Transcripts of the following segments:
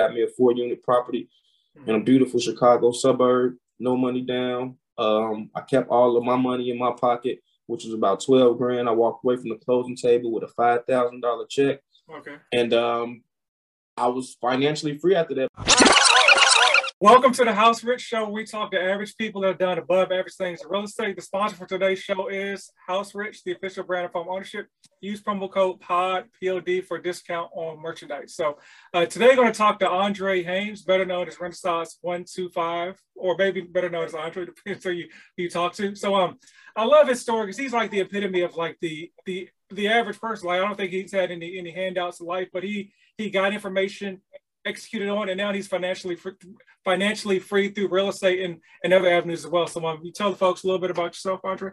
got me a four unit property in a beautiful Chicago suburb, no money down. Um, I kept all of my money in my pocket, which was about 12 grand. I walked away from the closing table with a $5,000 check. Okay. And um, I was financially free after that. Welcome to the House Rich Show. We talk to average people that have done above average things in real estate. The sponsor for today's show is House Rich, the official brand of home ownership. Use promo code POD, POD for discount on merchandise. So uh, today we're going to talk to Andre Haynes, better known as Renaissance 125, or maybe better known as Andre, depends who you, you talk to. So um, I love his story because he's like the epitome of like the the the average person. Like I don't think he's had any any handouts in life, but he he got information executed on, and now he's financially free, financially free through real estate and, and other avenues as well. So, um, you tell the folks a little bit about yourself, Andre.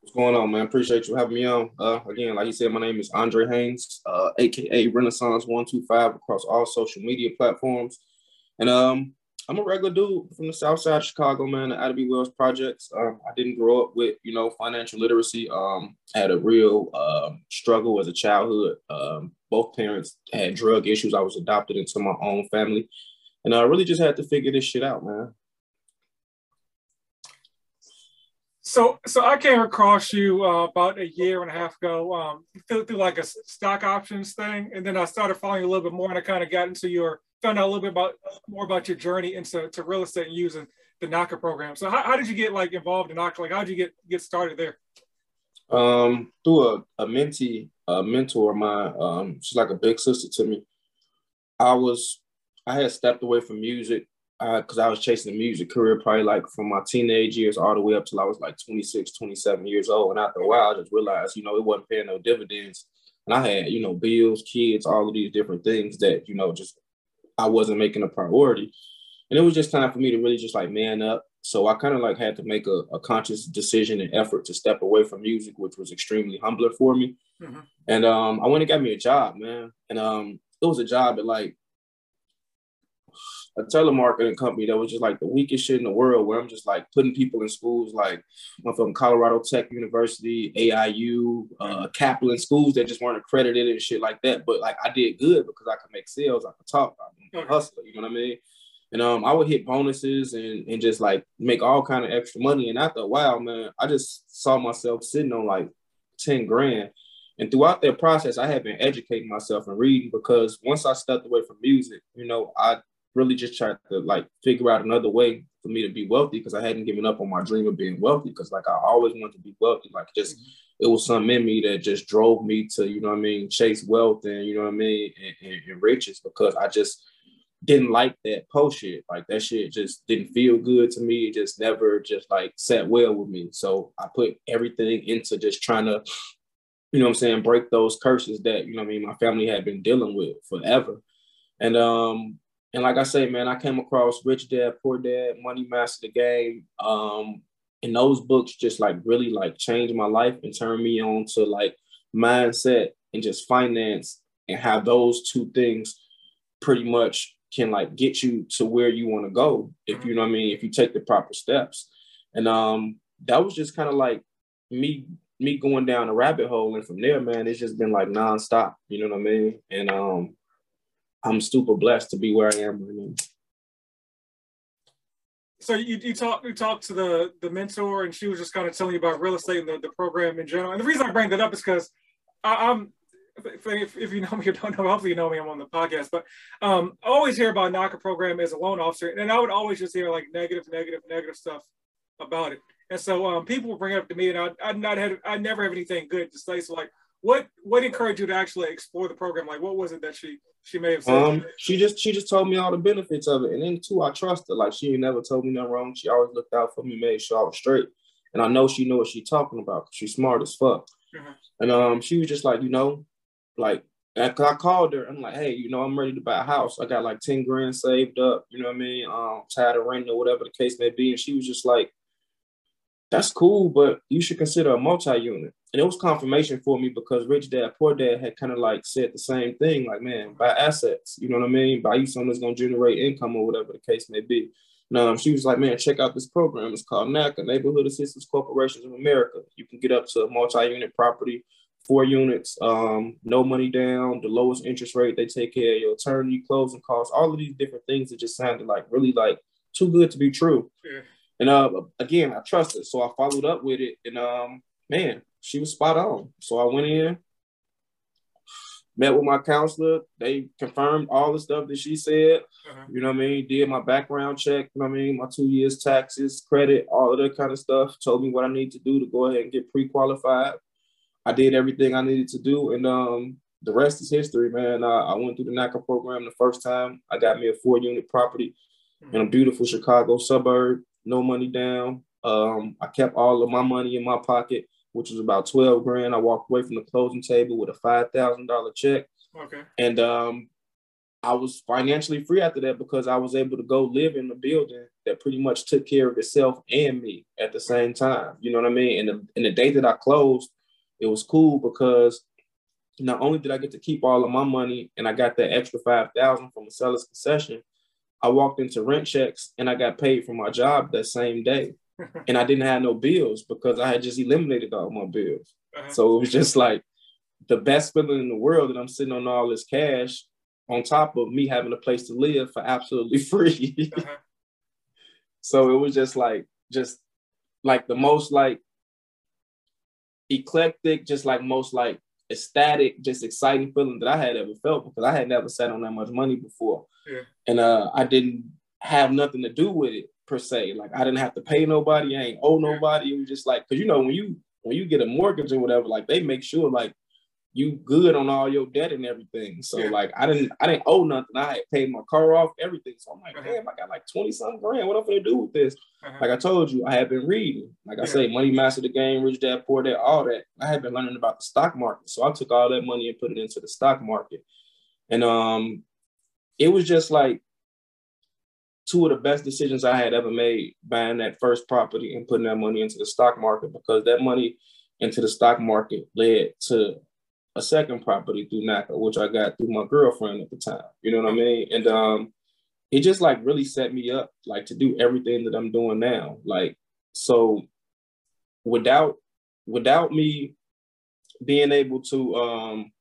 What's going on, man? Appreciate you having me on. Uh, again, like you said, my name is Andre Haynes, uh, aka Renaissance One Two Five, across all social media platforms, and um, I'm a regular dude from the South Side of Chicago, man. The Ida Wells projects. Um, I didn't grow up with you know financial literacy. Um, I had a real um, struggle as a childhood. Um, both parents had drug issues. I was adopted into my own family, and I really just had to figure this shit out, man. So, so I came across you uh, about a year and a half ago um, through, through like a stock options thing, and then I started following you a little bit more, and I kind of got into your found out a little bit about more about your journey into to real estate and using the NACA program. So, how, how did you get like involved in NACA? Like, how did you get get started there? Um, through a, a mentee, a mentor of mine. Um, she's like a big sister to me. I was, I had stepped away from music because uh, I was chasing a music career probably like from my teenage years all the way up till I was like 26, 27 years old. And after a while, I just realized, you know, it wasn't paying no dividends. And I had, you know, bills, kids, all of these different things that, you know, just I wasn't making a priority. And it was just time for me to really just like man up. So I kind of like had to make a, a, conscious decision and effort to step away from music, which was extremely humbling for me. Mm-hmm. And um, I went and got me a job, man. And um, it was a job at like a telemarketing company that was just like the weakest shit in the world, where I'm just like putting people in schools like I'm from Colorado Tech University, AIU, uh, Kaplan schools that just weren't accredited and shit like that. But like I did good because I could make sales, I could talk, I could hustle, you know what I mean? And um, I would hit bonuses and, and just like make all kind of extra money. And after a while, man, I just saw myself sitting on like 10 grand. And throughout that process, I had been educating myself and reading because once I stepped away from music, you know, I really just tried to like figure out another way for me to be wealthy because I hadn't given up on my dream of being wealthy because like I always wanted to be wealthy. Like just mm-hmm. it was something in me that just drove me to, you know what I mean, chase wealth and you know what I mean, and, and, and riches because I just didn't like that post shit. Like that shit just didn't feel good to me. It just never just like sat well with me. So I put everything into just trying to, you know what I'm saying, break those curses that, you know I mean, my family had been dealing with forever. And um and like I say, man, I came across Rich Dad, Poor Dad, Money Master the Game. Um, and those books just like really like changed my life and turned me on to like mindset and just finance and how those two things pretty much can like get you to where you want to go if you know what I mean, if you take the proper steps. And um that was just kind of like me me going down a rabbit hole and from there, man, it's just been like nonstop. You know what I mean? And um I'm super blessed to be where I am right now. So you, you talked you talked to the the mentor and she was just kind of telling you about real estate and the, the program in general. And the reason I bring that up is because I'm if, if, you know me or don't know, hopefully you know me, I'm on the podcast, but um, I always hear about NACA program as a loan officer, and I would always just hear like negative, negative, negative stuff about it. And so um, people would bring it up to me, and I I not had I never have anything good to say. So like, what what encouraged you to actually explore the program? Like, what was it that she she may have said? Um, she just she just told me all the benefits of it, and then too, I trust her. Like she never told me nothing wrong. She always looked out for me, made sure I was straight, and I know she know what she's talking about. She's smart as fuck. Mm-hmm. And um, she was just like, you know, like I called her. I'm like, hey, you know, I'm ready to buy a house. I got like 10 grand saved up, you know what I mean? Um, tired of renting or whatever the case may be. And she was just like, that's cool, but you should consider a multi-unit. And it was confirmation for me because Rich Dad Poor Dad had kind of like said the same thing, like, man, buy assets, you know what I mean? Buy you something that's gonna generate income or whatever the case may be. And um, she was like, man, check out this program. It's called NACA, Neighborhood Assistance Corporations of America. You can get up to a multi-unit property four units, um, no money down, the lowest interest rate. They take care of your attorney, closing costs, all of these different things that just sounded like really like too good to be true. Yeah. And uh, again, I trusted, so I followed up with it, and um, man, she was spot on. So I went in, met with my counselor. They confirmed all the stuff that she said. Uh-huh. You know what I mean? Did my background check. You know what I mean? My two years taxes, credit, all of that kind of stuff. Told me what I need to do to go ahead and get pre-qualified. I did everything I needed to do, and um, the rest is history, man. I, I went through the NACA program the first time. I got me a four-unit property mm-hmm. in a beautiful Chicago suburb. No money down. Um, I kept all of my money in my pocket which was about 12 grand. I walked away from the closing table with a $5,000 check. Okay. And um, I was financially free after that because I was able to go live in a building that pretty much took care of itself and me at the same time. You know what I mean? And the, and the day that I closed, it was cool because not only did I get to keep all of my money and I got that extra 5000 from a seller's concession, I walked into rent checks and I got paid for my job that same day. and I didn't have no bills because I had just eliminated all my bills. Uh-huh. So it was just like the best feeling in the world that I'm sitting on all this cash on top of me having a place to live for absolutely free. uh-huh. So it was just like just like the most like eclectic, just like most like ecstatic, just exciting feeling that I had ever felt because I had never sat on that much money before. Yeah. And uh I didn't have nothing to do with it per se. Like I didn't have to pay nobody, I ain't owe nobody. It was just like because you know when you when you get a mortgage or whatever, like they make sure like you good on all your debt and everything. So yeah. like I didn't I didn't owe nothing. I had paid my car off, everything. So I'm like, uh-huh. damn, I got like 20 something grand. What am I gonna do with this? Uh-huh. Like I told you, I have been reading. Like I yeah. say, money master the game, rich dad, poor dad, all that. I have been learning about the stock market. So I took all that money and put it into the stock market. And um it was just like two of the best decisions I had ever made buying that first property and putting that money into the stock market because that money into the stock market led to a second property through NACA, which I got through my girlfriend at the time. You know what I mean? And um, it just like really set me up like to do everything that I'm doing now. Like so without without me being able to um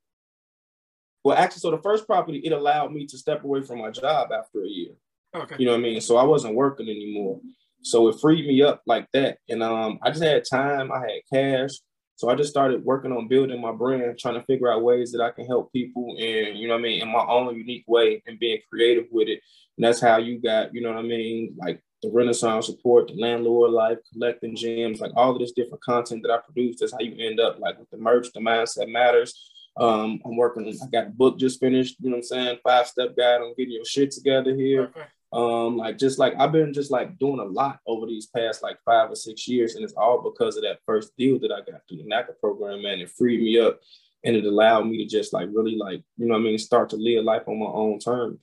well actually so the first property it allowed me to step away from my job after a year Okay. You know what I mean? So I wasn't working anymore. So it freed me up like that. And um, I just had time, I had cash. So I just started working on building my brand, trying to figure out ways that I can help people and, you know what I mean, in my own unique way and being creative with it. And that's how you got, you know what I mean, like the Renaissance support, the landlord life, collecting gems, like all of this different content that I produce. That's how you end up like with the merch, the mindset matters. Um, I'm working, I got a book just finished, you know what I'm saying? Five step guide on getting your shit together here. Okay. Um, like just like I've been just like doing a lot over these past like five or six years, and it's all because of that first deal that I got through the NACA program, man. It freed me up and it allowed me to just like really like, you know what I mean, start to live life on my own terms.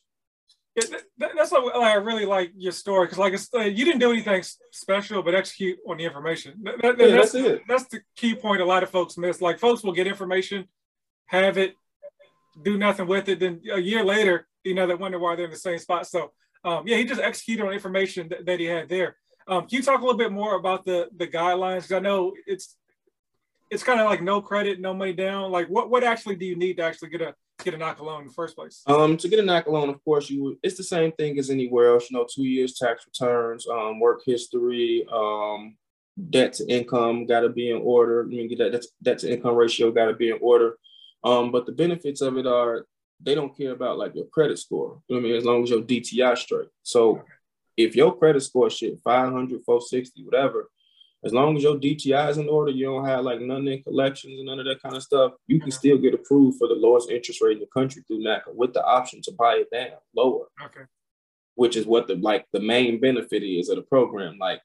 Yeah, that, that's what I really like your story because, like, uh, you didn't do anything special, but execute on the information. That, that, yeah, that's, that's, it. That's the key point. A lot of folks miss. Like, folks will get information, have it, do nothing with it. Then a year later, you know, they wonder why they're in the same spot. So um, yeah, he just executed on information that, that he had there. Um, can you talk a little bit more about the the guidelines? Because I know it's it's kind of like no credit, no money down. Like what what actually do you need to actually get a get a NACA loan in the first place? Um, to get a knock loan, of course, you it's the same thing as anywhere else. You know, two years tax returns, um, work history, um, debt to income got to be in order. I mean, that debt to income ratio got to be in order. Um, but the benefits of it are they don't care about like your credit score. You know what I mean? As long as your DTI straight. So if your credit score shit 500, 460, whatever, as long as your DTI is in order, you don't have like none in collections and none of that kind of stuff, you can still get approved for the lowest interest rate in the country through NACA with the option to buy it down lower. Okay. Which is what the like the main benefit is of the program. Like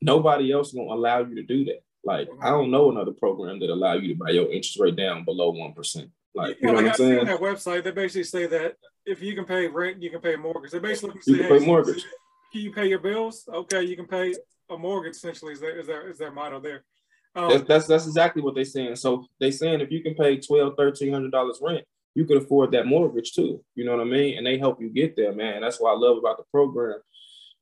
nobody else won't allow you to do that. Like I don't know another program that allow you to buy your interest rate down below one percent. Like, yeah, you know like what I'm saying? On that website, they basically say that if you can pay rent, you can pay mortgage. They basically say, you can pay mortgage. Can you pay your bills? Okay, you can pay a mortgage. Essentially, is their is their is their motto there. Um, that's, that's that's exactly what they're saying. So they're saying if you can pay twelve, thirteen hundred dollars rent, you can afford that mortgage too. You know what I mean? And they help you get there, man. That's what I love about the program.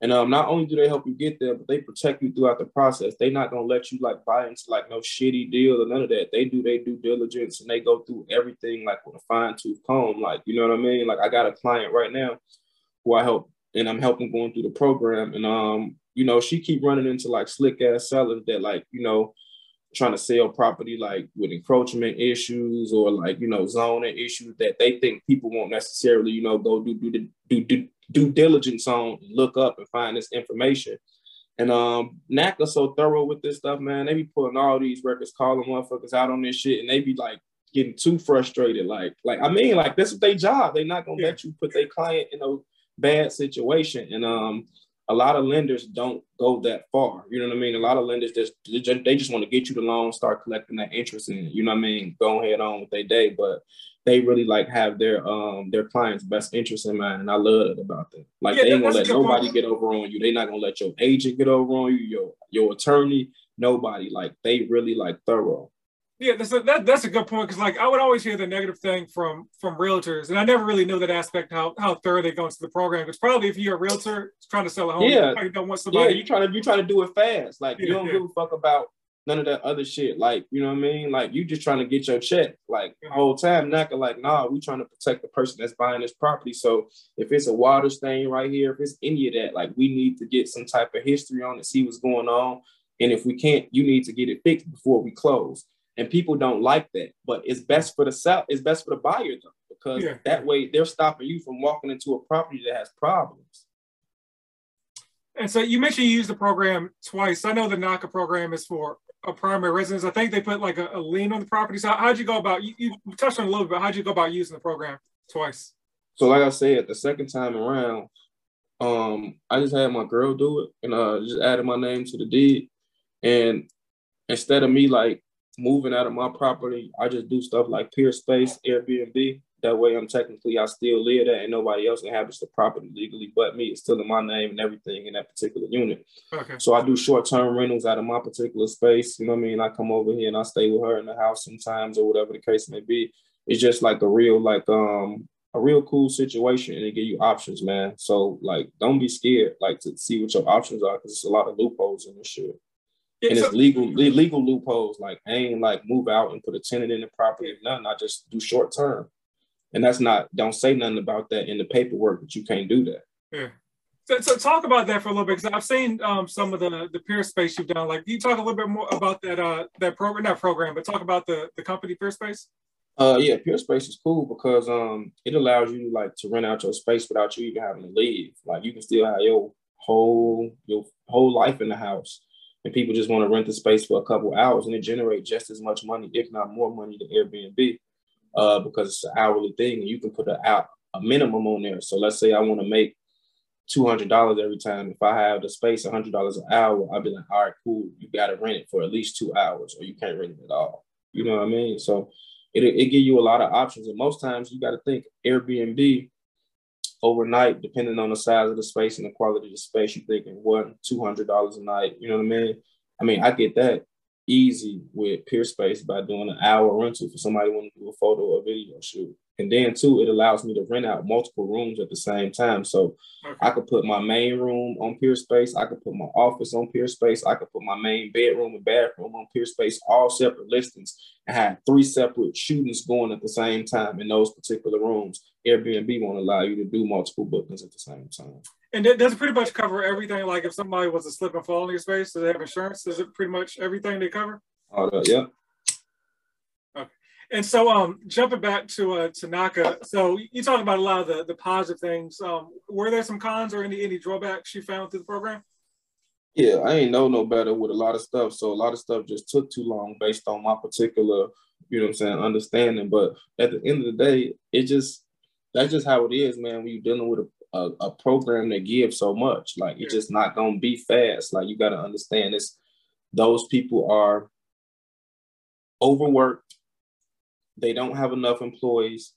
And um, not only do they help you get there, but they protect you throughout the process. They're not gonna let you like buy into like no shitty deal or none of that. They do they due diligence and they go through everything like with a fine tooth comb. Like you know what I mean? Like I got a client right now who I help and I'm helping going through the program. And um, you know, she keep running into like slick ass sellers that like you know trying to sell property like with encroachment issues or like you know zoning issues that they think people won't necessarily you know go do do do do due diligence on, look up and find this information. And um, NACA so thorough with this stuff, man. They be pulling all these records, calling motherfuckers out on this shit, and they be like getting too frustrated. Like, like I mean, like this is their job. they're not gonna yeah. let you put their client in a bad situation. And um, a lot of lenders don't go that far. You know what I mean? A lot of lenders just they just want to get you the loan, start collecting that interest in it. You know what I mean? Go ahead on with their day, but they really like have their um their clients' best interest in mind, and I love it about them. Like yeah, they ain't gonna let nobody point. get over on you. They not gonna let your agent get over on you, your your attorney, nobody. Like they really like thorough. Yeah, that's a, that, that's a good point because like I would always hear the negative thing from from realtors, and I never really knew that aspect how how thorough they go into the program. Because probably if you're a realtor trying to sell a home, yeah, you don't want somebody. Yeah, you trying to you trying to do it fast. Like yeah, you don't yeah. give a fuck about none of that other shit. Like, you know what I mean? Like, you just trying to get your check. Like, the whole time, NACA, like, nah, we trying to protect the person that's buying this property. So if it's a water stain right here, if it's any of that, like, we need to get some type of history on it, see what's going on. And if we can't, you need to get it fixed before we close. And people don't like that, but it's best for the sell. It's best for the buyer though, because yeah. that way they're stopping you from walking into a property that has problems. And so you mentioned you used the program twice. I know the NACA program is for a primary residence. I think they put like a, a lien on the property. So how'd you go about, you, you touched on a little bit, how'd you go about using the program twice? So like I said, the second time around, um, I just had my girl do it and uh just added my name to the deed. And instead of me like moving out of my property, I just do stuff like Peerspace, Airbnb, that way, I'm technically I still live there, and nobody else inhabits the property legally but me. It's still in my name and everything in that particular unit. Okay. So I do short term rentals out of my particular space. You know what I mean? I come over here and I stay with her in the house sometimes, or whatever the case may be. It's just like a real like um a real cool situation, and it give you options, man. So like, don't be scared like to see what your options are because it's a lot of loopholes in this shit. And it's legal legal loopholes. Like I ain't like move out and put a tenant in the property. Nothing. I just do short term. And that's not, don't say nothing about that in the paperwork but you can't do that. Yeah. So, so talk about that for a little bit because I've seen um, some of the the Peerspace you've done. Like, you talk a little bit more about that uh, that program, not program, but talk about the the company Peerspace. Uh, yeah, Peerspace is cool because um, it allows you like to rent out your space without you even having to leave. Like, you can still have your whole your whole life in the house, and people just want to rent the space for a couple hours, and it generates just as much money, if not more money, than Airbnb uh, because it's an hourly thing and you can put a, out, a minimum on there. So let's say I want to make $200 every time. If I have the space, $100 an hour, I'll be like, all right, cool. You got to rent it for at least two hours or you can't rent it at all. You know what I mean? So it, it give you a lot of options. And most times you got to think Airbnb overnight, depending on the size of the space and the quality of the space, you're thinking one, $200 a night. You know what I mean? I mean, I get that easy with Peerspace by doing an hour rental for somebody want to do a photo or video shoot. And then too, it allows me to rent out multiple rooms at the same time. So okay. I could put my main room on Peerspace. I could put my office on Peerspace. I could put my main bedroom and bathroom on Peerspace, all separate listings, and have three separate shootings going at the same time in those particular rooms. Airbnb won't allow you to do multiple bookings at the same time. And does it pretty much cover everything? Like if somebody was to slip and fall in your space, do they have insurance? Does it pretty much everything they cover? That, yeah. And so, um, jumping back to uh, to NACA, so you talked about a lot of the, the positive things. Um, were there some cons or any any drawbacks you found through the program? Yeah, I ain't know no better with a lot of stuff. So a lot of stuff just took too long based on my particular, you know what I'm saying, understanding. But at the end of the day, it just that's just how it is, man. When you're dealing with a, a, a program that gives so much. Like it's just not gonna be fast. Like you gotta understand this. Those people are overworked. They don't have enough employees.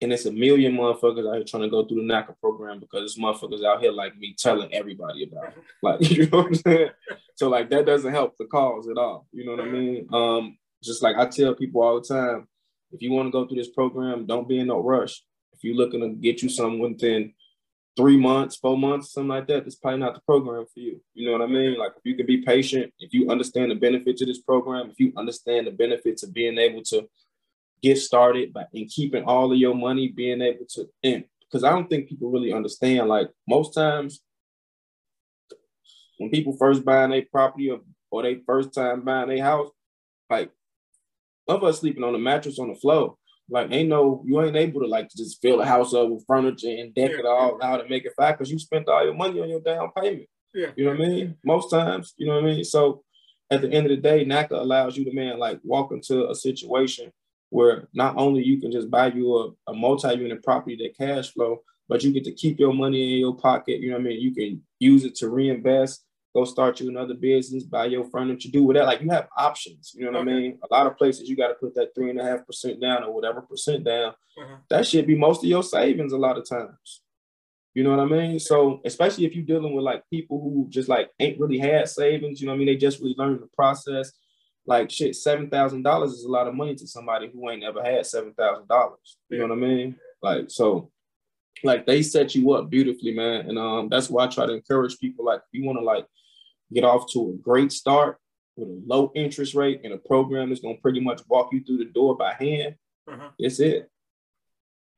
And it's a million motherfuckers out here trying to go through the NACA program because it's motherfuckers out here like me telling everybody about it. Like, you know what I'm saying? So like that doesn't help the cause at all. You know what I mean? Um, just like I tell people all the time, if you want to go through this program, don't be in no rush. If you're looking to get you something within three months, four months, something like that, it's probably not the program for you. You know what I mean? Like if you can be patient, if you understand the benefits of this program, if you understand the benefits of being able to get started by and keeping all of your money, being able to and because I don't think people really understand. Like most times when people first buying a property or, or they first time buying a house, like of us sleeping on a mattress on the floor. Like ain't no you ain't able to like just fill the house up with furniture and deck it all out and make it fat because you spent all your money on your down payment. Yeah. You know what I mean? Most times, you know what I mean? So at the end of the day, NACA allows you to man like walk into a situation where not only you can just buy you a, a multi-unit property that cash flow, but you get to keep your money in your pocket. You know what I mean? You can use it to reinvest go start you another business, buy your furniture, do whatever. Like you have options. You know what okay. I mean? A lot of places you got to put that three and a half percent down or whatever percent down. Uh-huh. That should be most of your savings a lot of times. You know what I mean? So especially if you're dealing with like people who just like ain't really had savings, you know what I mean? They just really learned the process. Like shit, seven thousand dollars is a lot of money to somebody who ain't ever had seven thousand dollars. You know what I mean? Like so like they set you up beautifully, man. And um that's why I try to encourage people like you want to like get off to a great start with a low interest rate and a program that's going to pretty much walk you through the door by hand. Uh-huh. It's it.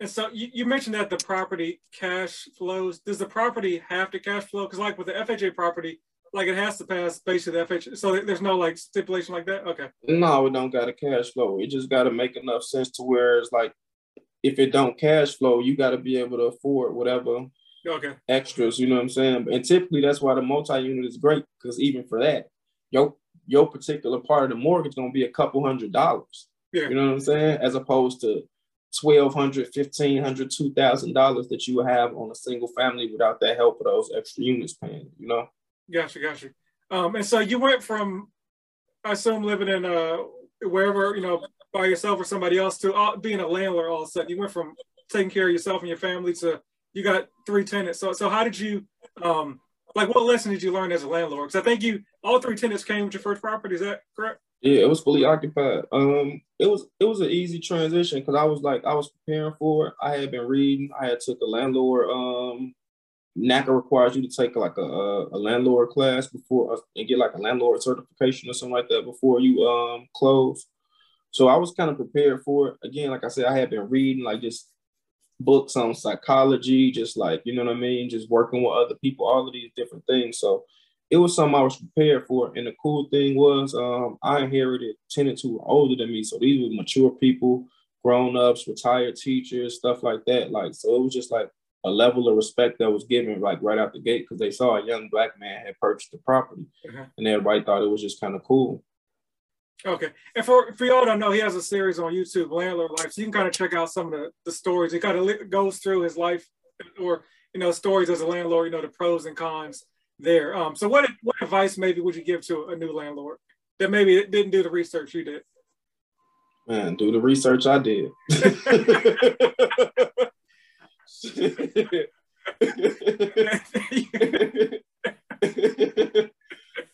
And so you, you mentioned that the property cash flows. Does the property have to cash flow? Because like with the FHA property, like it has to pass basically the FHA. So there's no like stipulation like that. Okay. No, it don't got a cash flow. It just got to make enough sense to where it's like, if it don't cash flow, you got to be able to afford whatever okay. extras, you know what I'm saying? And typically that's why the multi-unit is great because even for that, your your particular part of the mortgage gonna be a couple hundred dollars. Yeah. You know what I'm saying? As opposed to twelve hundred, fifteen hundred, two thousand dollars that you would have on a single family without that help of those extra units paying, you know? Gotcha, gotcha. Um, and so you went from I assume living in uh wherever, you know, by yourself or somebody else to uh, being a landlord all of a sudden. You went from taking care of yourself and your family to you got three tenants. So so how did you um like what lesson did you learn as a landlord? Because I think you all three tenants came with your first property. Is that correct? Yeah, it was fully occupied. Um, it was it was an easy transition because I was like I was preparing for it. I had been reading. I had took a landlord. Um, NACA requires you to take like a, a, landlord class before uh, and get like a landlord certification or something like that before you um close. So I was kind of prepared for it. Again, like I said, I had been reading like just books on psychology, just like, you know what I mean? Just working with other people, all of these different things. So it was something I was prepared for. And the cool thing was um, I inherited tenants who were older than me. So these were mature people, grown ups, retired teachers, stuff like that. Like, so it was just like a level of respect that was given like right out the gate because they saw a young black man had purchased the property uh-huh. and everybody thought it was just kind of cool. Okay. And for, for y'all don't know, he has a series on YouTube, Landlord Life. So you can kind of check out some of the, the stories. He kind of goes through his life or, you know, stories as a landlord, you know, the pros and cons there. Um, so what, what advice maybe would you give to a new landlord that maybe didn't do the research you did? Man, do the research I did.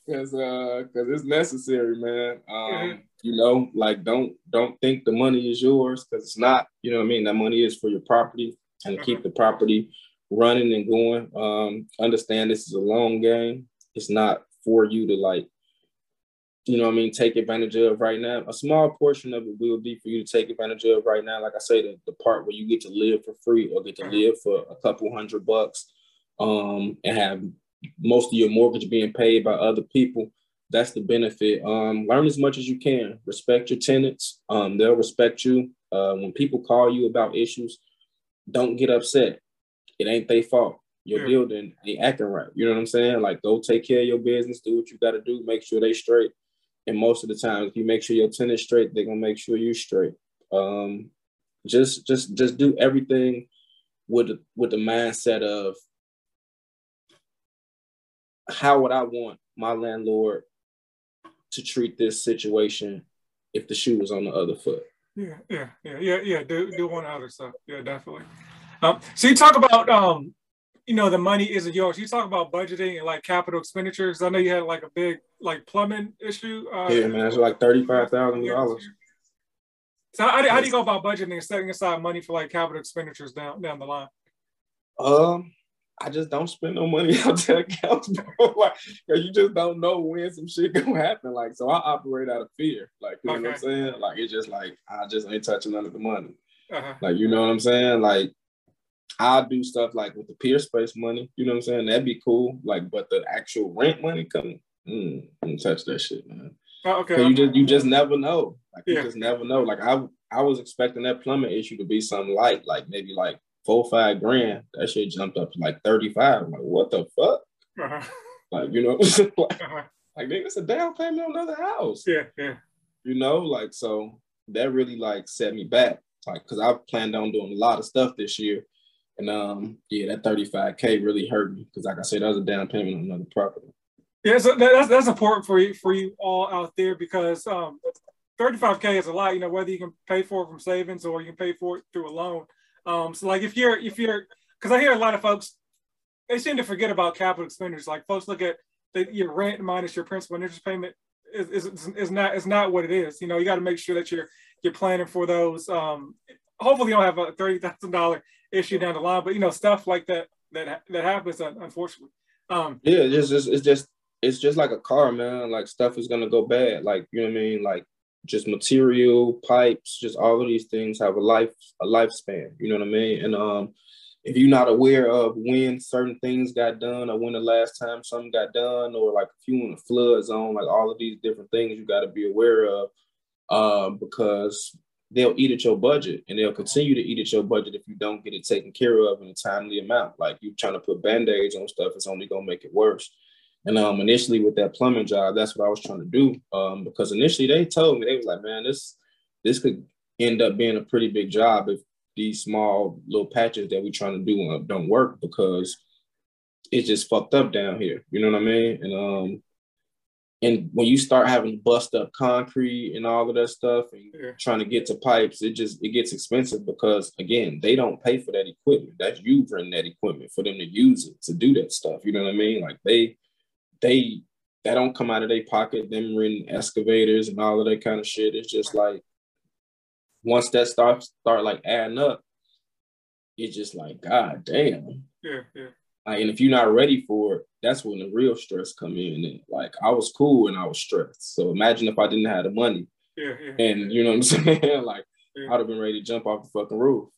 because uh because it's necessary man um mm-hmm. you know like don't don't think the money is yours because it's not you know what i mean that money is for your property and to mm-hmm. keep the property running and going um understand this is a long game it's not for you to like you know what I mean, take advantage of right now. A small portion of it will be for you to take advantage of right now. Like I say, the, the part where you get to live for free or get to mm-hmm. live for a couple hundred bucks um, and have most of your mortgage being paid by other people. That's the benefit. Um, learn as much as you can. Respect your tenants. Um, they'll respect you. Uh, when people call you about issues, don't get upset. It ain't their fault. Your yeah. building ain't acting right. You know what I'm saying? Like, go take care of your business. Do what you got to do. Make sure they straight. And most of the time, if you make sure your tenants straight, they're gonna make sure you're straight. Um, just, just, just do everything with with the mindset of how would I want my landlord to treat this situation if the shoe was on the other foot? Yeah, yeah, yeah, yeah, yeah. Do do one other stuff. Yeah, definitely. Um, so you talk about um, you know, the money isn't yours. You talk about budgeting and like capital expenditures. I know you had like a big like plumbing issue. Uh, yeah, man, it's like thirty five thousand dollars. So how, how do you go about budgeting and setting aside money for like capital expenditures down down the line? Um, I just don't spend no money out the accounts, bro. like, you just don't know when some shit gonna happen. Like, so I operate out of fear. Like, you okay. know what I'm saying? Like, it's just like I just ain't touching none of the money. Uh-huh. Like, you know what I'm saying? Like, I'll do stuff like with the Peerspace money. You know what I'm saying? That'd be cool. Like, but the actual rent money coming, mm, don't touch that shit, man. Oh, okay. You just you just never know. Like, yeah. you just never know. Like, I I was expecting that plumbing issue to be something light, like maybe like four five grand. That shit jumped up to like 35. I'm like, what the fuck? Uh-huh. Like, you know, like, uh-huh. like nigga, it's a down payment on another house. Yeah, yeah. You know, like so that really like set me back. Like, cause I planned on doing a lot of stuff this year. And um, yeah, that 35k really hurt me because, like I said, that was a down payment on another property. Yeah, so that's that's important for you for you all out there because um, 35k is a lot. You know, whether you can pay for it from savings or you can pay for it through a loan. Um, so like if you're if you're because I hear a lot of folks they seem to forget about capital expenditures. Like folks look at the, your rent minus your principal and interest payment is, is, is not is not what it is. You know, you got to make sure that you're you're planning for those. Um, hopefully, you don't have a thirty thousand dollar issue down the line, but you know, stuff like that that that happens unfortunately. Um, yeah, it's just it's just it's just like a car, man. Like stuff is gonna go bad. Like you know what I mean. Like just material, pipes, just all of these things have a life a lifespan. You know what I mean? And um, if you're not aware of when certain things got done or when the last time something got done, or like if you in a flood zone, like all of these different things you got to be aware of, um, because they'll eat at your budget and they'll continue to eat at your budget if you don't get it taken care of in a timely amount. Like you're trying to put band-aids on stuff, it's only gonna make it worse. And um, initially with that plumbing job, that's what I was trying to do. Um, because initially they told me they was like, man, this this could end up being a pretty big job if these small little patches that we're trying to do uh, don't work because it's just fucked up down here. You know what I mean? And um, and when you start having to bust up concrete and all of that stuff and yeah. trying to get to pipes, it just it gets expensive because again, they don't pay for that equipment. That's you bring that equipment for them to use it to do that stuff. You know what I mean? Like they they that don't come out of their pocket, them renting excavators and all of that kind of shit. It's just like once that starts start like adding up, it's just like, God damn. Yeah, yeah. Like, and if you're not ready for it, that's when the real stress come in. And like I was cool and I was stressed. So imagine if I didn't have the money. Yeah, yeah. And you know what I'm saying? like yeah. I'd have been ready to jump off the fucking roof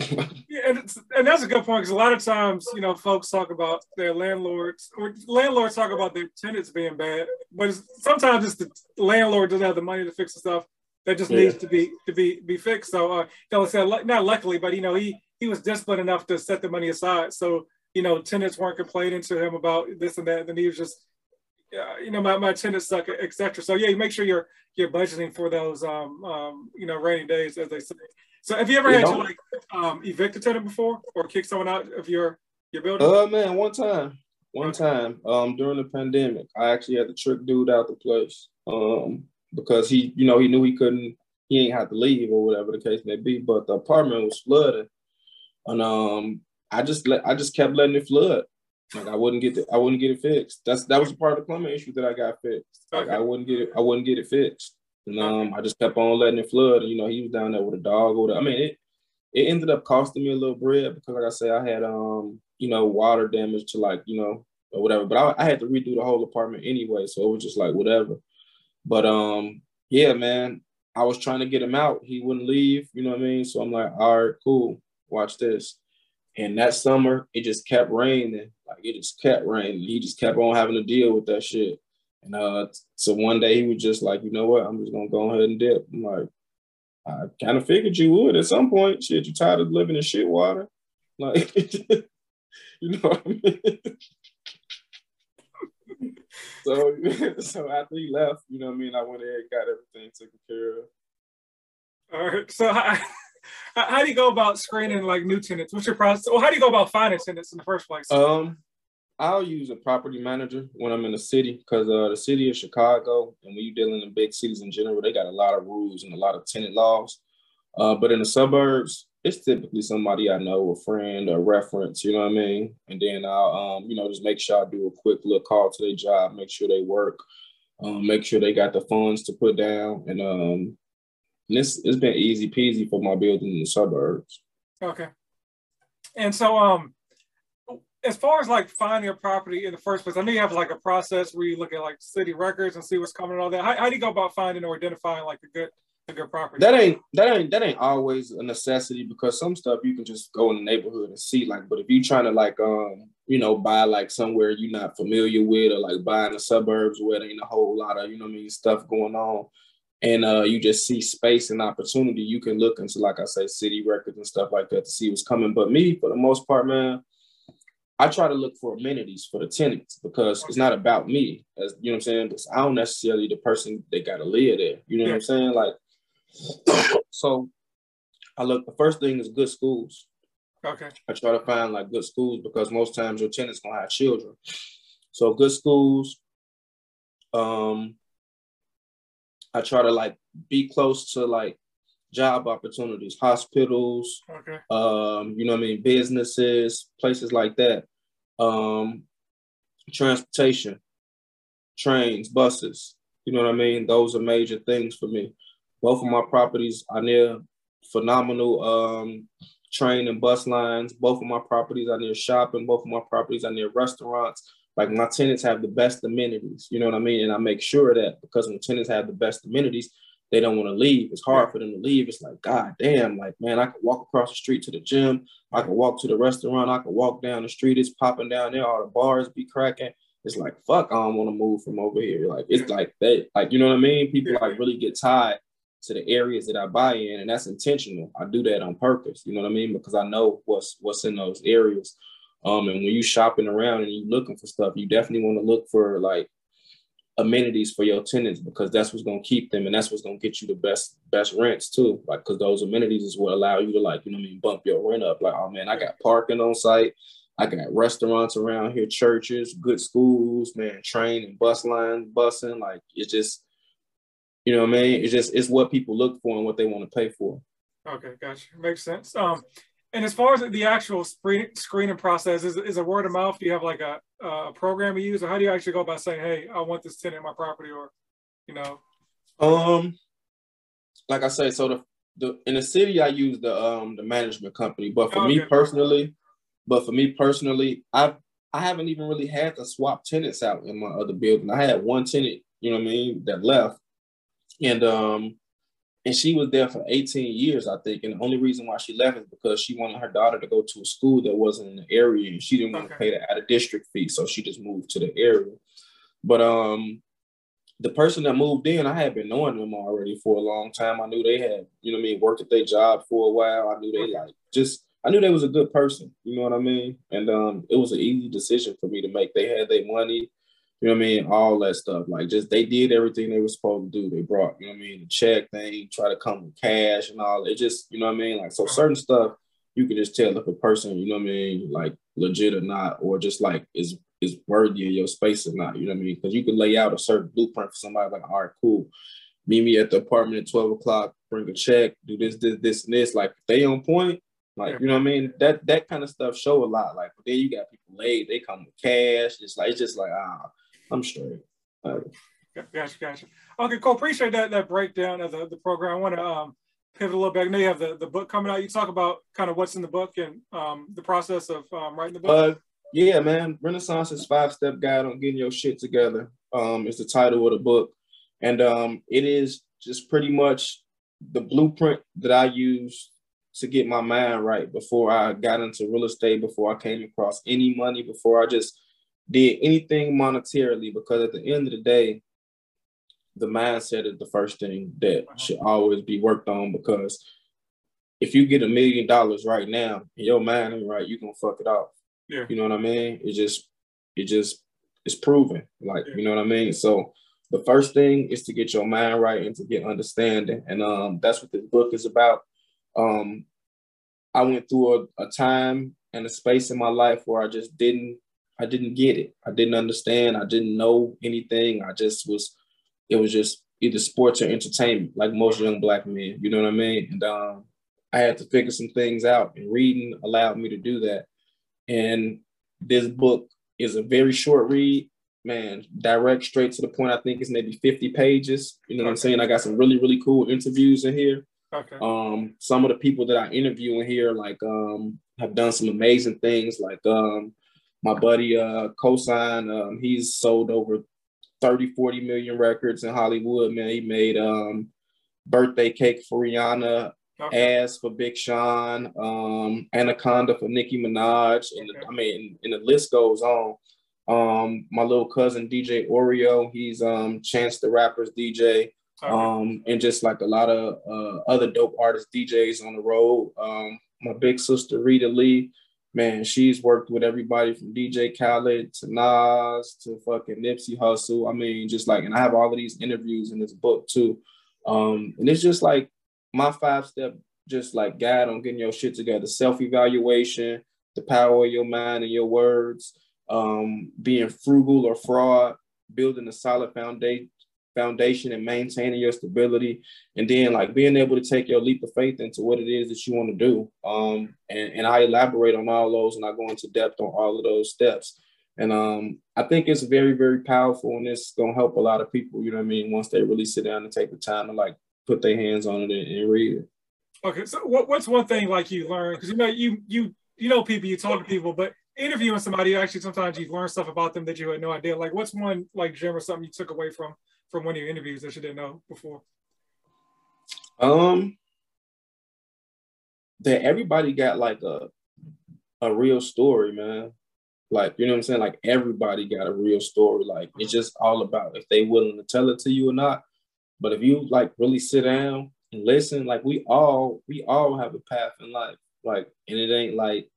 yeah, and, and that's a good point because a lot of times, you know, folks talk about their landlords or landlords talk about their tenants being bad, but it's, sometimes it's the landlord doesn't have the money to fix the stuff that just yeah. needs to be to be be fixed. So, uh, you know, said not luckily, but you know, he he was disciplined enough to set the money aside. So, you know, tenants weren't complaining to him about this and that, and he was just, uh, you know, my, my tenants suck, etc. So, yeah, you make sure you're you're budgeting for those, um, um, you know, rainy days, as they say. So have you ever you had to like um, evict a tenant before or kick someone out of your your building? Uh man, one time. One time, um, during the pandemic, I actually had to trick dude out the place. Um, because he, you know, he knew he couldn't, he ain't have to leave or whatever the case may be. But the apartment was flooded. And um I just let I just kept letting it flood. Like I wouldn't get it, I wouldn't get it fixed. That's that was a part of the plumbing issue that I got fixed. Like okay. I wouldn't get it, I wouldn't get it fixed. And um, I just kept on letting it flood. And, you know, he was down there with a dog. Or I mean, it it ended up costing me a little bread because, like I said, I had um, you know, water damage to like, you know, or whatever. But I, I had to redo the whole apartment anyway, so it was just like whatever. But um, yeah, man, I was trying to get him out. He wouldn't leave. You know what I mean? So I'm like, all right, cool. Watch this. And that summer, it just kept raining. Like it just kept raining. He just kept on having to deal with that shit. And uh, so one day he was just like, you know what? I'm just gonna go ahead and dip. I'm like, I kind of figured you would at some point. Shit, you tired of living in shit water, like, you know what I mean? so, so after he left, you know what I mean? I went ahead and got everything taken care of. All right. So how, how do you go about screening like new tenants? What's your process? Well, how do you go about finding tenants in the first place? Um, I'll use a property manager when I'm in the city because uh, the city of Chicago and when you're dealing in big cities in general, they got a lot of rules and a lot of tenant laws. Uh, but in the suburbs, it's typically somebody I know, a friend, a reference, you know what I mean? And then I'll, um, you know, just make sure I do a quick little call to their job, make sure they work, um, make sure they got the funds to put down. And, um, and it's, it's been easy peasy for my building in the suburbs. Okay. And so, um, as far as like finding a property in the first place, I know you have like a process where you look at like city records and see what's coming and all that. How, how do you go about finding or identifying like a good a good property? That ain't that ain't that ain't always a necessity because some stuff you can just go in the neighborhood and see. Like, but if you're trying to like um you know buy like somewhere you're not familiar with or like buy in the suburbs where there ain't a whole lot of you know I mean stuff going on, and uh you just see space and opportunity, you can look into like I say city records and stuff like that to see what's coming. But me, for the most part, man. I try to look for amenities for the tenants because it's not about me, as you know what I'm saying. Because I don't necessarily the person that got to live there. You know what I'm saying? Like, so I look. The first thing is good schools. Okay. I try to find like good schools because most times your tenants gonna have children. So good schools. Um, I try to like be close to like job opportunities, hospitals, okay. um, you know I mean, businesses, places like that. Um, transportation, trains, buses, you know what I mean? Those are major things for me. Both of my properties are near phenomenal um, train and bus lines. Both of my properties are near shopping. Both of my properties are near restaurants. Like my tenants have the best amenities, you know what I mean? And I make sure that because my tenants have the best amenities, they don't want to leave. It's hard for them to leave. It's like, God damn, like, man, I could walk across the street to the gym. I could walk to the restaurant. I could walk down the street. It's popping down there. All the bars be cracking. It's like, fuck, I don't want to move from over here. Like, it's like they, like, you know what I mean? People like really get tied to the areas that I buy in, and that's intentional. I do that on purpose. You know what I mean? Because I know what's what's in those areas. Um, and when you shopping around and you looking for stuff, you definitely want to look for like amenities for your tenants because that's what's going to keep them and that's what's going to get you the best best rents too. Like because those amenities is what allow you to like you know I mean bump your rent up. Like oh man I got parking on site. I got restaurants around here churches good schools man train and bus lines busing. Like it's just you know what I mean? It's just it's what people look for and what they want to pay for. Okay gotcha. Makes sense. Um and as far as the actual screen, screening process, is, is a word of mouth? Do you have like a, a program you use, or how do you actually go about saying, "Hey, I want this tenant in my property," or you know? Um, like I said so the, the in the city, I use the um the management company, but for me personally, but for me personally, I I haven't even really had to swap tenants out in my other building. I had one tenant, you know what I mean, that left, and um and she was there for 18 years, I think. And the only reason why she left is because she wanted her daughter to go to a school that wasn't in the area, and she didn't want to pay the out of district fee, so she just moved to the area. But um, the person that moved in, I had been knowing them already for a long time. I knew they had, you know, I mean, worked at their job for a while. I knew they like just, I knew they was a good person. You know what I mean? And um, it was an easy decision for me to make. They had their money you know what I mean? All that stuff. Like just they did everything they were supposed to do. They brought, you know what I mean, the check thing, try to come with cash and all. It just, you know what I mean? Like so certain stuff you can just tell if a person, you know what I mean, like legit or not, or just like is is worthy of your space or not. You know what I mean? Because you can lay out a certain blueprint for somebody like, all right, cool. Meet me at the apartment at 12 o'clock, bring a check, do this, this, this, and this. Like they on point, like, you know what I mean? That that kind of stuff show a lot. Like, but then you got people late, they come with cash. It's like it's just like ah, I'm straight. Uh, gotcha, gotcha. Okay, cool. Appreciate that that breakdown of the, the program. I want to um, pivot a little bit. I know you have the, the book coming out. You talk about kind of what's in the book and um, the process of um, writing the book. Uh, yeah, man. Renaissance's five step guide on getting your shit together. Um, is the title of the book, and um, it is just pretty much the blueprint that I use to get my mind right before I got into real estate, before I came across any money, before I just did anything monetarily because at the end of the day, the mindset is the first thing that should always be worked on because if you get a million dollars right now and your mind ain't right, you gonna fuck it off. Yeah. You know what I mean? It just it just it's proven. Like, yeah. you know what I mean? So the first thing is to get your mind right and to get understanding. And um that's what this book is about. Um I went through a, a time and a space in my life where I just didn't I didn't get it. I didn't understand. I didn't know anything. I just was, it was just either sports or entertainment, like most young black men. You know what I mean? And um, I had to figure some things out, and reading allowed me to do that. And this book is a very short read, man, direct, straight to the point. I think it's maybe 50 pages. You know what. I'm saying? I got some really, really cool interviews in here. Okay. Um, some of the people that I interview in here, like, um, have done some amazing things, like um, my buddy uh Kosine, um, he's sold over 30, 40 million records in Hollywood, man. He made um birthday cake for Rihanna, okay. ass for Big Sean, um, Anaconda for Nicki Minaj, and okay. I mean, and the list goes on. Um, my little cousin DJ Oreo, he's um Chance the Rapper's DJ. Okay. Um, and just like a lot of uh, other dope artists, DJs on the road. Um, my big sister Rita Lee, man, she's worked with everybody from DJ Khaled to Nas to fucking Nipsey Hussle. I mean, just like, and I have all of these interviews in this book too. Um, and it's just like my five step, just like guide on getting your shit together, self evaluation, the power of your mind and your words, um, being frugal or fraud, building a solid foundation foundation and maintaining your stability and then like being able to take your leap of faith into what it is that you want to do. Um and, and i elaborate on all those and i go into depth on all of those steps. And um i think it's very very powerful and it's gonna help a lot of people you know what i mean once they really sit down and take the time to like put their hands on it and, and read it. Okay so what, what's one thing like you learn? Because you know you you you know people you talk to people but interviewing somebody actually sometimes you learn stuff about them that you had no idea. Like what's one like gem or something you took away from from one of your interviews that you didn't know before? Um that everybody got like a a real story man. Like you know what i'm saying? Like everybody got a real story. Like it's just all about if they willing to tell it to you or not. But if you like really sit down and listen like we all we all have a path in life. Like and it ain't like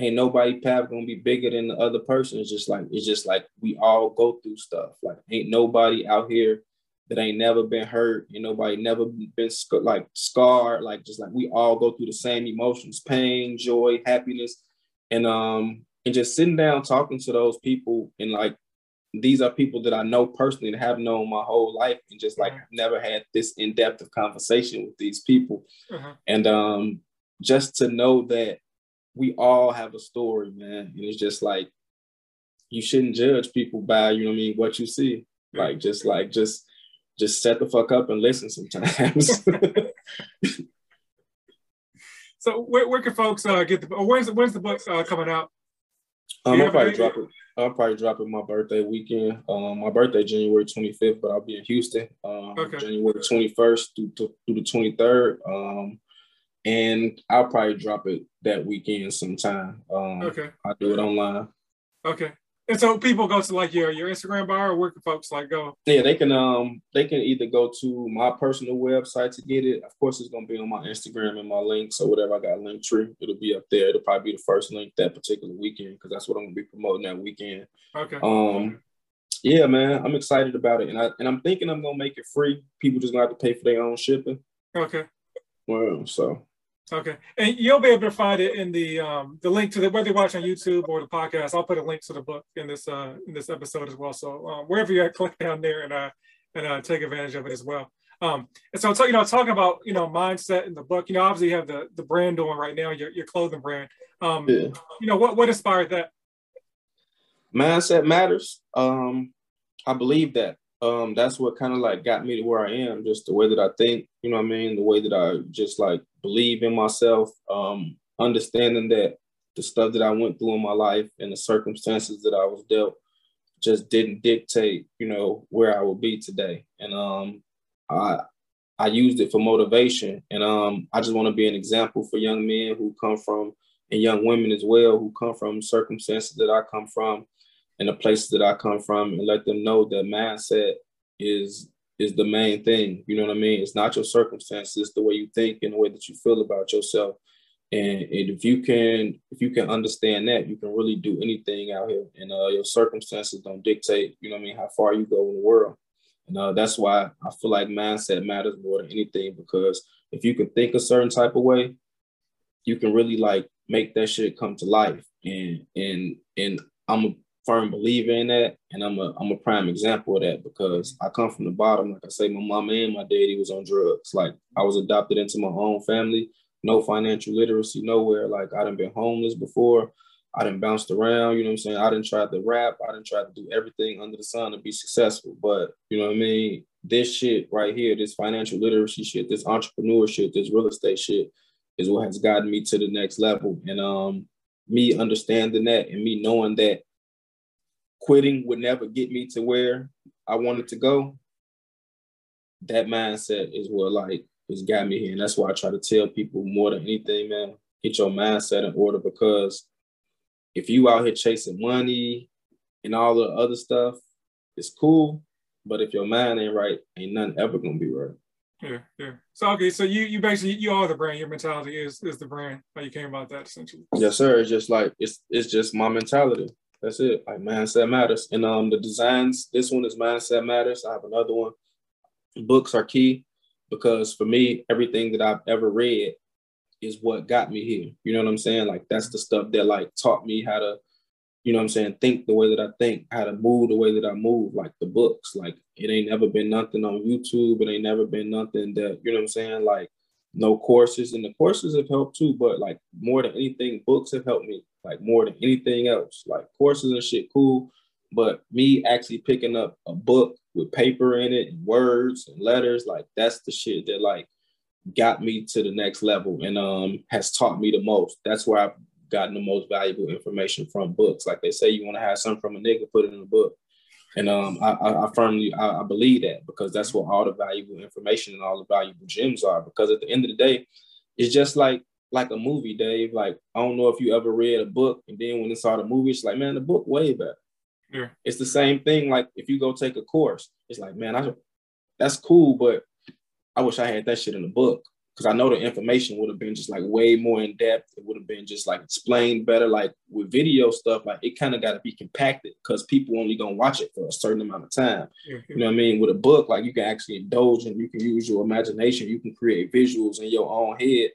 ain't nobody path gonna be bigger than the other person. It's just like it's just like we all go through stuff. Like ain't nobody out here that ain't never been hurt. Ain't nobody never been sc- like scarred. Like just like we all go through the same emotions, pain, joy, happiness, and um and just sitting down talking to those people and like these are people that I know personally and have known my whole life and just like mm-hmm. never had this in-depth of conversation with these people. Mm-hmm. And um just to know that we all have a story, man. And it's just like you shouldn't judge people by, you know what I mean, what you see. Like just like just just set the fuck up and listen sometimes. so where, where can folks uh, get the when's when's the book uh, coming out? Um, I'll probably drop it. I'll probably drop it my birthday weekend. Um, my birthday January 25th, but I'll be in Houston. Um, okay. January 21st through, to, through the 23rd. Um, and I'll probably drop it that weekend sometime. Um, okay. I'll do it online. Okay. And so people go to like your your Instagram bar, or where can folks like go? Yeah, they can um they can either go to my personal website to get it. Of course, it's gonna be on my Instagram and my links or whatever. I got Linktree. It'll be up there. It'll probably be the first link that particular weekend because that's what I'm gonna be promoting that weekend. Okay. Um, yeah, man, I'm excited about it, and I and I'm thinking I'm gonna make it free. People just gonna have to pay for their own shipping. Okay. Well, so Okay, and you'll be able to find it in the um, the link to the whether you watch on YouTube or the podcast. I'll put a link to the book in this uh, in this episode as well. So um, wherever you're at, click down there and uh, and uh, take advantage of it as well. Um, and so, you know, talking about you know mindset in the book, you know, obviously you have the the brand doing right now, your your clothing brand. Um, yeah. You know, what what inspired that? Mindset matters. Um, I believe that um, that's what kind of like got me to where I am, just the way that I think, you know what I mean? The way that I just like believe in myself, um, understanding that the stuff that I went through in my life and the circumstances that I was dealt just didn't dictate, you know, where I would be today. And um, I I used it for motivation. And um, I just want to be an example for young men who come from and young women as well who come from circumstances that I come from and the places that I come from and let them know that mindset is is the main thing. You know what I mean? It's not your circumstances, the way you think and the way that you feel about yourself. And, and if you can if you can understand that, you can really do anything out here. And uh, your circumstances don't dictate, you know what I mean, how far you go in the world. And uh, that's why I feel like mindset matters more than anything because if you can think a certain type of way, you can really like make that shit come to life. And and and I'm a firm believer in that, and I'm a I'm a prime example of that because I come from the bottom. Like I say, my mom and my daddy was on drugs. Like I was adopted into my own family, no financial literacy nowhere. Like I done been homeless before. I done bounced around, you know what I'm saying? I didn't try to rap. I didn't try to do everything under the sun to be successful. But you know what I mean? This shit right here, this financial literacy shit, this entrepreneurship, this real estate shit is what has gotten me to the next level. And um me understanding that and me knowing that quitting would never get me to where I wanted to go, that mindset is what like has got me here. And that's why I try to tell people more than anything, man, get your mindset in order because if you out here chasing money and all the other stuff, it's cool. But if your mind ain't right, ain't nothing ever gonna be right. Yeah, yeah. So okay, so you you basically you are the brand. Your mentality is is the brand. How you came about that essentially. Yes, sir. It's just like it's it's just my mentality. That's it. Like mindset matters. And um the designs, this one is mindset matters. I have another one. Books are key because for me, everything that I've ever read is what got me here. You know what I'm saying? Like that's the stuff that like taught me how to, you know what I'm saying, think the way that I think, how to move the way that I move, like the books. Like it ain't never been nothing on YouTube. It ain't never been nothing that, you know what I'm saying? Like no courses. And the courses have helped too, but like more than anything, books have helped me like more than anything else. Like courses and shit, cool. But me actually picking up a book with paper in it and words and letters, like that's the shit that like got me to the next level and um has taught me the most. That's where I've gotten the most valuable information from books. Like they say, you want to have something from a nigga, put it in a book. And um, I, I, firmly I, I, believe that because that's what all the valuable information and all the valuable gems are. Because at the end of the day, it's just like like a movie, Dave. Like I don't know if you ever read a book and then when you saw the movie, it's like, man, the book way better. Yeah. It's the same thing. Like if you go take a course, it's like, man, I that's cool, but I wish I had that shit in the book because I know the information would have been just like way more in depth. It would have been just like explained better. Like with video stuff, like it kind of got to be compacted because people only gonna watch it for a certain amount of time. Mm-hmm. You know what I mean? With a book, like you can actually indulge and you can use your imagination. You can create visuals in your own head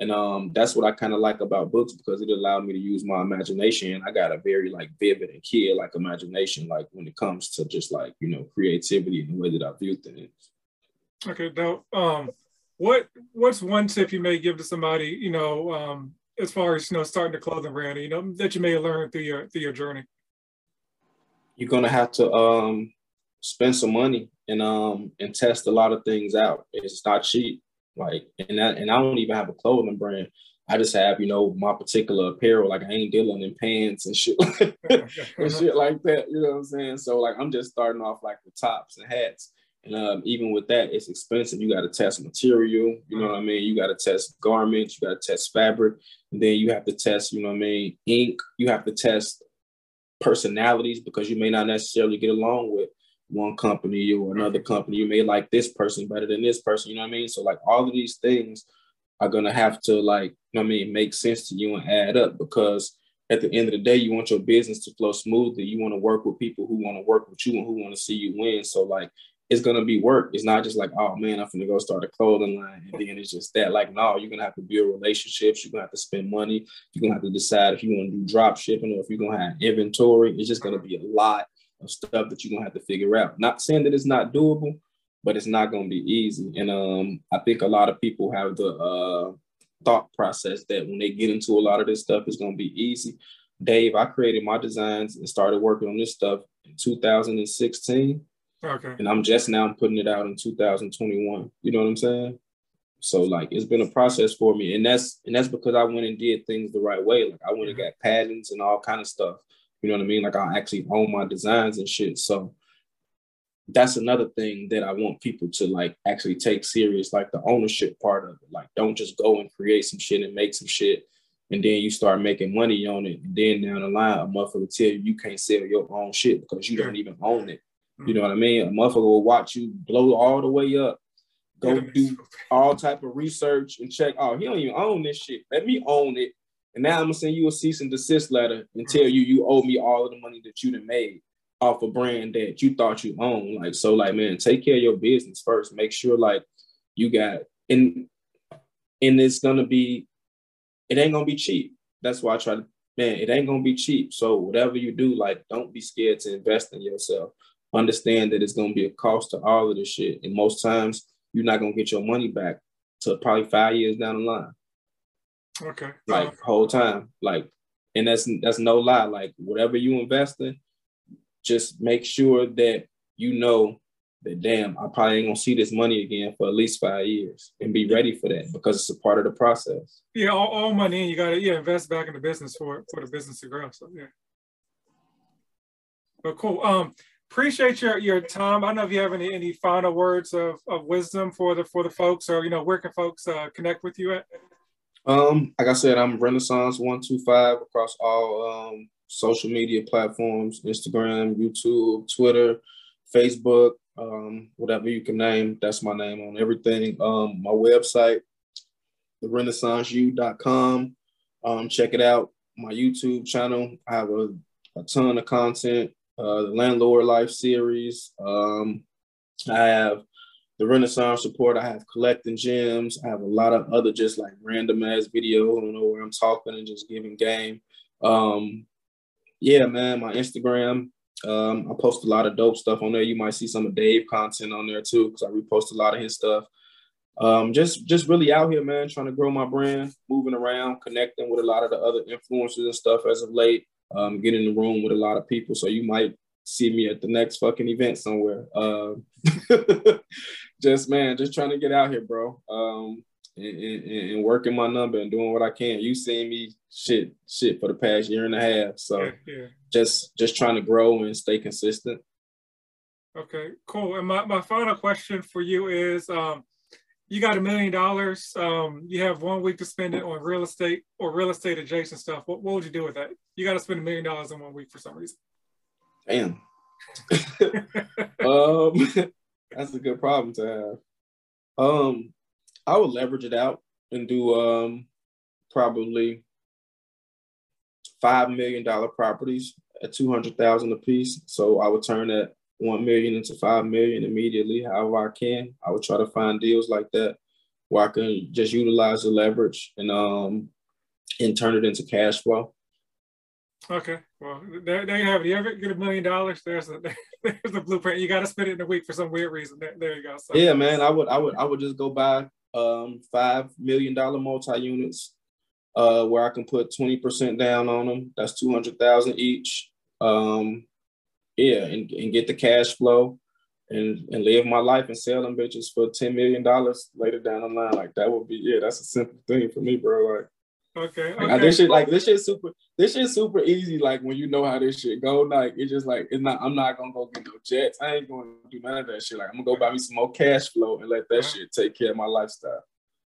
and um, that's what I kind of like about books because it allowed me to use my imagination. I got a very like vivid and kid like imagination, like when it comes to just like you know creativity and the way that I view things. Okay, now, um, what what's one tip you may give to somebody, you know, um, as far as you know, starting a clothing brand, you know, that you may learn through your through your journey? You're gonna have to um, spend some money and um, and test a lot of things out. It's not cheap like, and that, and I don't even have a clothing brand. I just have, you know, my particular apparel. Like I ain't dealing in pants and shit and shit like that. You know what I'm saying? So like I'm just starting off like the tops and hats. And um, even with that, it's expensive. You got to test material. You know what I mean? You got to test garments. You got to test fabric. And then you have to test, you know what I mean, ink. You have to test personalities because you may not necessarily get along with one company or another mm-hmm. company. You may like this person better than this person. You know what I mean? So like all of these things are gonna have to like, you know I mean, make sense to you and add up because at the end of the day, you want your business to flow smoothly. You want to work with people who want to work with you and who want to see you win. So like it's gonna be work. It's not just like, oh man, I'm gonna go start a clothing line and then it's just that. Like, no, you're gonna have to build relationships. You're gonna have to spend money. You're gonna have to decide if you want to do drop shipping or if you're gonna have inventory. It's just gonna be a lot of stuff that you're gonna have to figure out. Not saying that it's not doable, but it's not gonna be easy. And um, I think a lot of people have the uh, thought process that when they get into a lot of this stuff, it's gonna be easy. Dave, I created my designs and started working on this stuff in 2016. Okay. And I'm just now putting it out in 2021. You know what I'm saying? So like it's been a process for me. And that's and that's because I went and did things the right way. Like I went and mm-hmm. got patents and all kind of stuff. You know what I mean? Like I actually own my designs and shit. So that's another thing that I want people to like actually take serious, like the ownership part of it. Like don't just go and create some shit and make some shit and then you start making money on it. And then down the line, a motherfucker tell you you can't sell your own shit because you don't even own it. You know what I mean? A motherfucker will watch you blow all the way up, go do all type of research and check. Oh, he don't even own this shit. Let me own it and now I'm gonna send you a cease and desist letter and tell you you owe me all of the money that you done made off a brand that you thought you owned. Like, so like, man, take care of your business first. Make sure like you got and and it's gonna be, it ain't gonna be cheap. That's why I try to, man, it ain't gonna be cheap. So whatever you do, like, don't be scared to invest in yourself. Understand that it's gonna be a cost to all of this shit. And most times you're not gonna get your money back to probably five years down the line. Okay. Like whole time. Like, and that's that's no lie. Like whatever you invest in, just make sure that you know that damn, I probably ain't gonna see this money again for at least five years and be ready for that because it's a part of the process. Yeah, all, all money in, you gotta yeah, invest back in the business for for the business to grow. So yeah. But cool. Um appreciate your your time. I don't know if you have any any final words of, of wisdom for the for the folks or you know where can folks uh, connect with you at? Um, like I said, I'm Renaissance one two five across all um social media platforms, Instagram, YouTube, Twitter, Facebook, um, whatever you can name. That's my name on everything. Um, my website, therenaissanceu.com. Um, check it out. My YouTube channel. I have a, a ton of content. Uh, the Landlord Life series. Um, I have the Renaissance Report. I have collecting gems. I have a lot of other just like random ass videos. I don't know where I'm talking and just giving game. Um, yeah, man, my Instagram, um, I post a lot of dope stuff on there. You might see some of Dave content on there too, because I repost a lot of his stuff. Um, just just really out here, man, trying to grow my brand, moving around, connecting with a lot of the other influencers and stuff as of late. Um, in the room with a lot of people, so you might see me at the next fucking event somewhere. Uh, just man, just trying to get out here, bro. Um, and, and, and, working my number and doing what I can. You seen me shit shit for the past year and a half. So yeah, yeah. just just trying to grow and stay consistent. Okay, cool. And my, my final question for you is um, you got a million dollars. Um, you have one week to spend it on real estate or real estate adjacent stuff. What, what would you do with that? You got to spend a million dollars in one week for some reason. Damn. um, that's a good problem to have. Um, I would leverage it out and do um, probably five million dollar properties at two hundred thousand a piece. So I would turn that one million into five million immediately, however I can. I would try to find deals like that where I can just utilize the leverage and um and turn it into cash flow. Okay, well there, there you have it. You ever get a million dollars? There's a there's the blueprint. You got to spend it in a week for some weird reason. There, there you go. So, yeah, man. I would I would I would just go buy um, five million dollar multi units, uh, where I can put twenty percent down on them. That's two hundred thousand each. Um, yeah, and, and get the cash flow, and and live my life and sell them bitches for ten million dollars later down the line. Like that would be yeah, that's a simple thing for me, bro. Like Okay. okay. Like, this shit, like this shit, super. This shit super easy. Like when you know how this shit go, like it's just like it's not. I'm not gonna go get no jets. I ain't gonna do none of that shit. Like I'm gonna go buy me some more cash flow and let that uh-huh. shit take care of my lifestyle.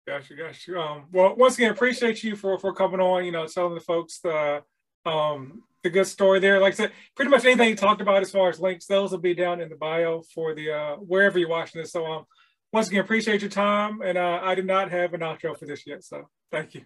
Gotcha, gotcha. Um, well, once again, appreciate you for for coming on. You know, telling the folks the um the good story there. Like I said, pretty much anything you talked about as far as links, those will be down in the bio for the uh wherever you're watching this. So um, once again, appreciate your time, and uh, I did not have an outro for this yet, so thank you.